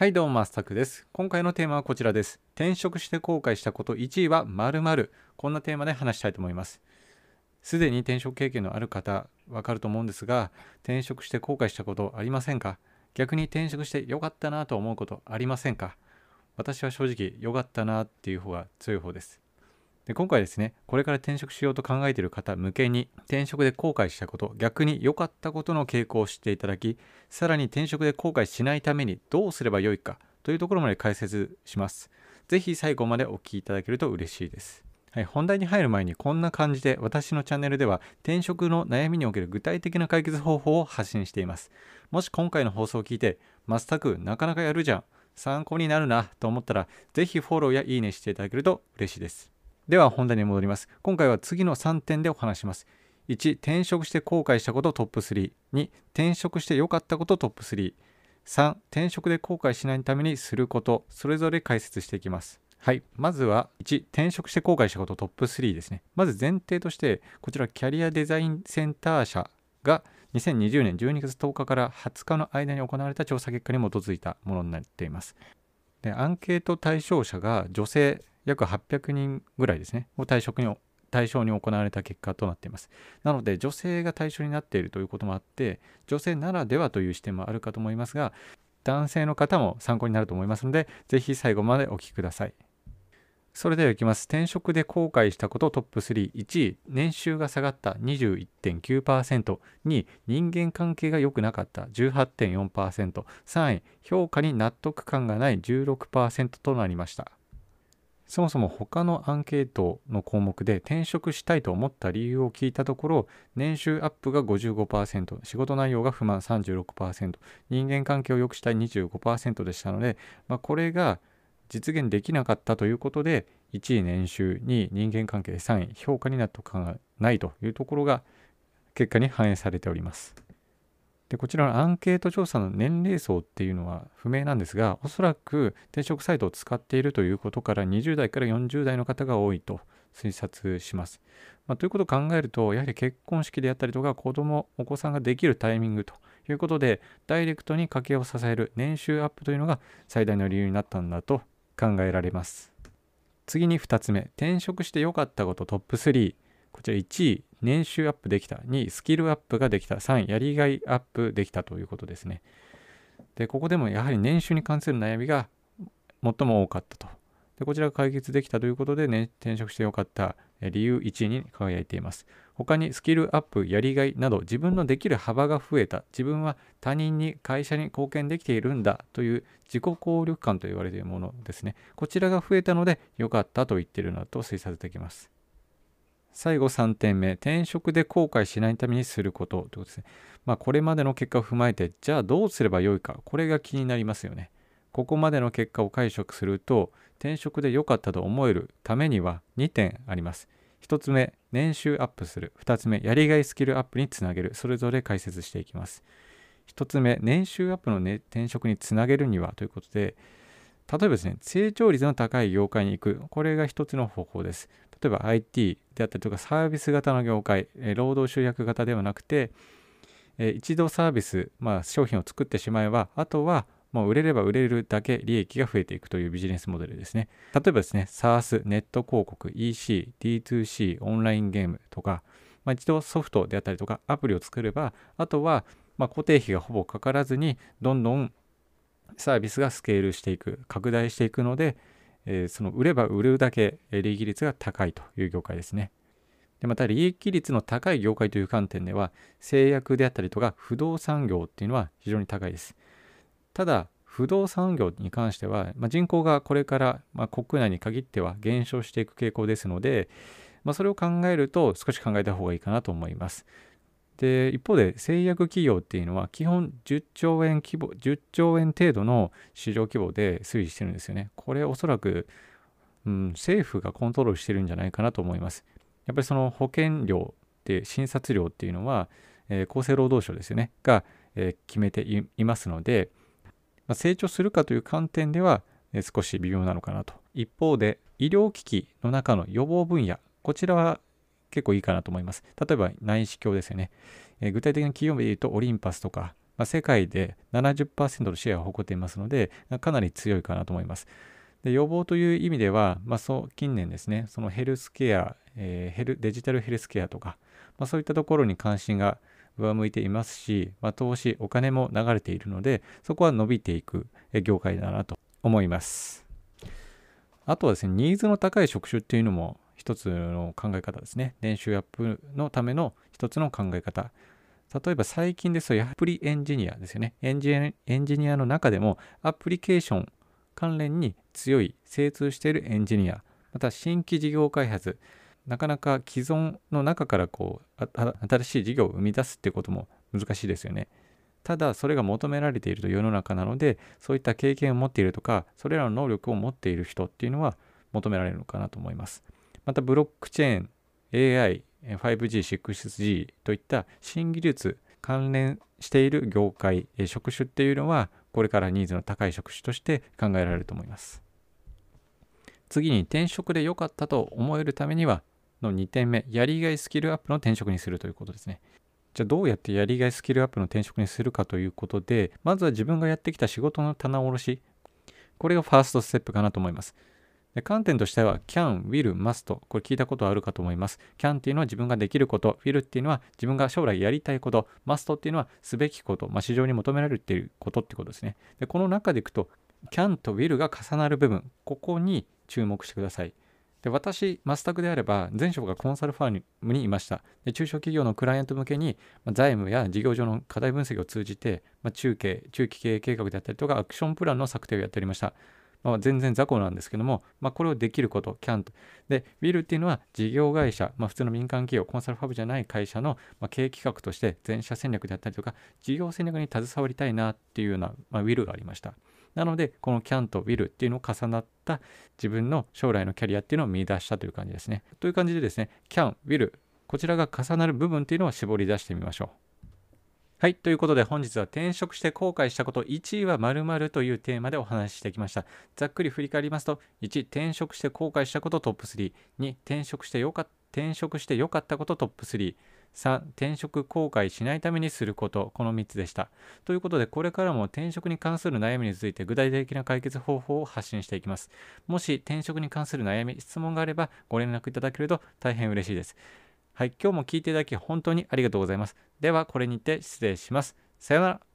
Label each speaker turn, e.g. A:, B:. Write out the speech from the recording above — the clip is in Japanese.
A: はいどうもマスタクです。今回のテーマはこちらです。転職して後悔したこと。1位は〇〇。こんなテーマで話したいと思います。すでに転職経験のある方わかると思うんですが転職して後悔したこと。ありませんか？逆に転職して良かったなと思うこと。ありませんか？私は正直良かったなっていう方が強い方です。で今回ですねこれから転職しようと考えている方向けに転職で後悔したこと逆に良かったことの傾向を知っていただきさらに転職で後悔しないためにどうすればよいかというところまで解説します是非最後までお聞きいただけると嬉しいですはい、本題に入る前にこんな感じで私のチャンネルでは転職の悩みにおける具体的な解決方法を発信しています。もし今回の放送を聞いて、マスタクなかなかやるじゃん、参考になるなと思ったら、ぜひフォローやいいねしていただけると嬉しいです。では本題に戻ります。今回は次の3点でお話します。1、転職して後悔したことトップ3。2、転職して良かったことトップ3。3、転職で後悔しないためにすること、それぞれ解説していきます。はい。まずは1、転職して後悔したことトップ3ですね。まず前提として、こちらキャリアデザインセンター社が2020年12月10日から20日の間に行われた調査結果に基づいたものになっています。でアンケート対象者が女性約800人ぐらいですね、を対象に対象に行われた結果となっています。なので、女性が対象になっているということもあって、女性ならではという視点もあるかと思いますが、男性の方も参考になると思いますので、ぜひ最後までお聞きください。それではいきます。転職で後悔したことトップ3。1位、年収が下がった21.9%。2位、人間関係が良くなかった18.4%。3位、評価に納得感がない16%となりました。そもそも他のアンケートの項目で転職したいと思った理由を聞いたところ年収アップが55%仕事内容が不満36%人間関係を良くしたい25%でしたので、まあ、これが実現できなかったということで1位年収2位人間関係3位評価に納得感がないというところが結果に反映されております。でこちらのアンケート調査の年齢層っていうのは不明なんですがおそらく転職サイトを使っているということから20代から40代の方が多いと推察します。まあ、ということを考えるとやはり結婚式であったりとか子供お子さんができるタイミングということでダイレクトに家計を支える年収アップというのが最大の理由になったんだと考えられます。次に2つ目転職して良かったことトップ3こちら1位年収アップできた。2、スキルアップができた。3位、やりがいアップできたということですね。で、ここでもやはり年収に関する悩みが最も多かったと。でこちらが解決できたということで、ね、転職してよかった理由1位に輝いています。他にスキルアップ、やりがいなど自分のできる幅が増えた。自分は他人に会社に貢献できているんだという自己効力感と言われているものですね。こちらが増えたので良かったと言っているのだと推察できます。最後3点目、転職で後悔しないためにすることということですね。まあ、これまでの結果を踏まえて、じゃあどうすればよいか、これが気になりますよね。ここまでの結果を解釈すると、転職で良かったと思えるためには2点あります。1つ目、年収アップする。2つ目、やりがいスキルアップにつなげる。それぞれ解説していきます。1つ目、年収アップの、ね、転職につなげるにはということで、例えばですね、成長率の高い業界に行く。これが一つの方法です。例えば IT であったりとかサービス型の業界、え労働集約型ではなくて、え一度サービス、まあ、商品を作ってしまえば、あとはもう売れれば売れるだけ利益が増えていくというビジネスモデルですね。例えばですね、SARS、ネット広告、EC、D2C、オンラインゲームとか、まあ、一度ソフトであったりとかアプリを作れば、あとはま固定費がほぼかからずに、どんどんサービスがスケールしていく、拡大していくので、えー、その売れば売るだけ利益率が高いという業界ですね。でまた利益率の高い業界という観点では製薬であったりとか不動産業っていうのは非常に高いです。ただ不動産業に関しては、まあ、人口がこれから、まあ、国内に限っては減少していく傾向ですので、まあ、それを考えると少し考えた方がいいかなと思います。で一方で製薬企業っていうのは基本10兆円規模10兆円程度の市場規模で推移してるんですよね。これおそらく、うん、政府がコントロールしてるんじゃないかなと思います。やっぱりその保険料って診察料っていうのは、えー、厚生労働省ですよねが、えー、決めていますので、まあ、成長するかという観点では、えー、少し微妙なのかなと。一方で医療機器の中の予防分野こちらは結構いいかなと思います。例えば内視鏡ですよね。えー、具体的な企業名で言うとオリンパスとか、まあ、世界で70%のシェアを誇っていますので、かなり強いかなと思います。で予防という意味では、まあ、そう近年ですね、そのヘルスケア、えー、ヘルデジタルヘルスケアとか、まあ、そういったところに関心が上向いていますし、まあ、投資、お金も流れているので、そこは伸びていく業界だなと思います。あとはですね、ニーズの高い職種っていうのも一つの考え方ですね。年収アップのための一つの考え方。例えば最近ですと、アプリエンジニアですよね。エンジニアの中でもアプリケーション関連に強い、精通しているエンジニア、また新規事業開発、なかなか既存の中からこう新しい事業を生み出すっていうことも難しいですよね。ただそれが求められていると世の中なのでそういった経験を持っているとかそれらの能力を持っている人っていうのは求められるのかなと思います。またブロックチェーン、AI、5G、6G といった新技術関連している業界、職種っていうのはこれからニーズの高い職種として考えられると思います。次に転職で良かったと思えるためにはの2点目、やりがいスキルアップの転職にするということですね。じゃあどうやってやりがいスキルアップの転職にするかということで、まずは自分がやってきた仕事の棚卸し、これがファーストステップかなと思います。で観点としては can, will, must これ聞いたことあるかと思います。can っていうのは自分ができること、will っていうのは自分が将来やりたいこと、must っていうのはすべきこと、まあ、市場に求められていることってことですね。でこの中でいくと can と will が重なる部分、ここに注目してください。で私、マスタクであれば、前職がコンサルファームにいました。で中小企業のクライアント向けに、まあ、財務や事業上の課題分析を通じて、まあ、中継、中期経営計画であったりとか、アクションプランの策定をやっておりました。まあ、全然雑魚なんですけども、まあ、これをできること、CAN と。で、WIL っていうのは事業会社、まあ、普通の民間企業、コンサルファームじゃない会社の、まあ、経営企画として全社戦略であったりとか、事業戦略に携わりたいなっていうような、まあ、WILL がありました。なので、この can と WIL っていうのを重なった自分の将来のキャリアっていうのを見出したという感じですね。という感じでですね、can, will、こちらが重なる部分っていうのを絞り出してみましょう。はい。ということで本日は転職して後悔したこと1位は〇〇というテーマでお話ししてきました。ざっくり振り返りますと、1、転職して後悔したことトップ3、2、転職してよか転職して良かったことトップ3、3転職後悔しないためにすることこの3つでしたということでこれからも転職に関する悩みについて具体的な解決方法を発信していきますもし転職に関する悩み質問があればご連絡いただけると大変嬉しいですはい今日も聞いていただき本当にありがとうございます。ではこれにて失礼します。さようなら。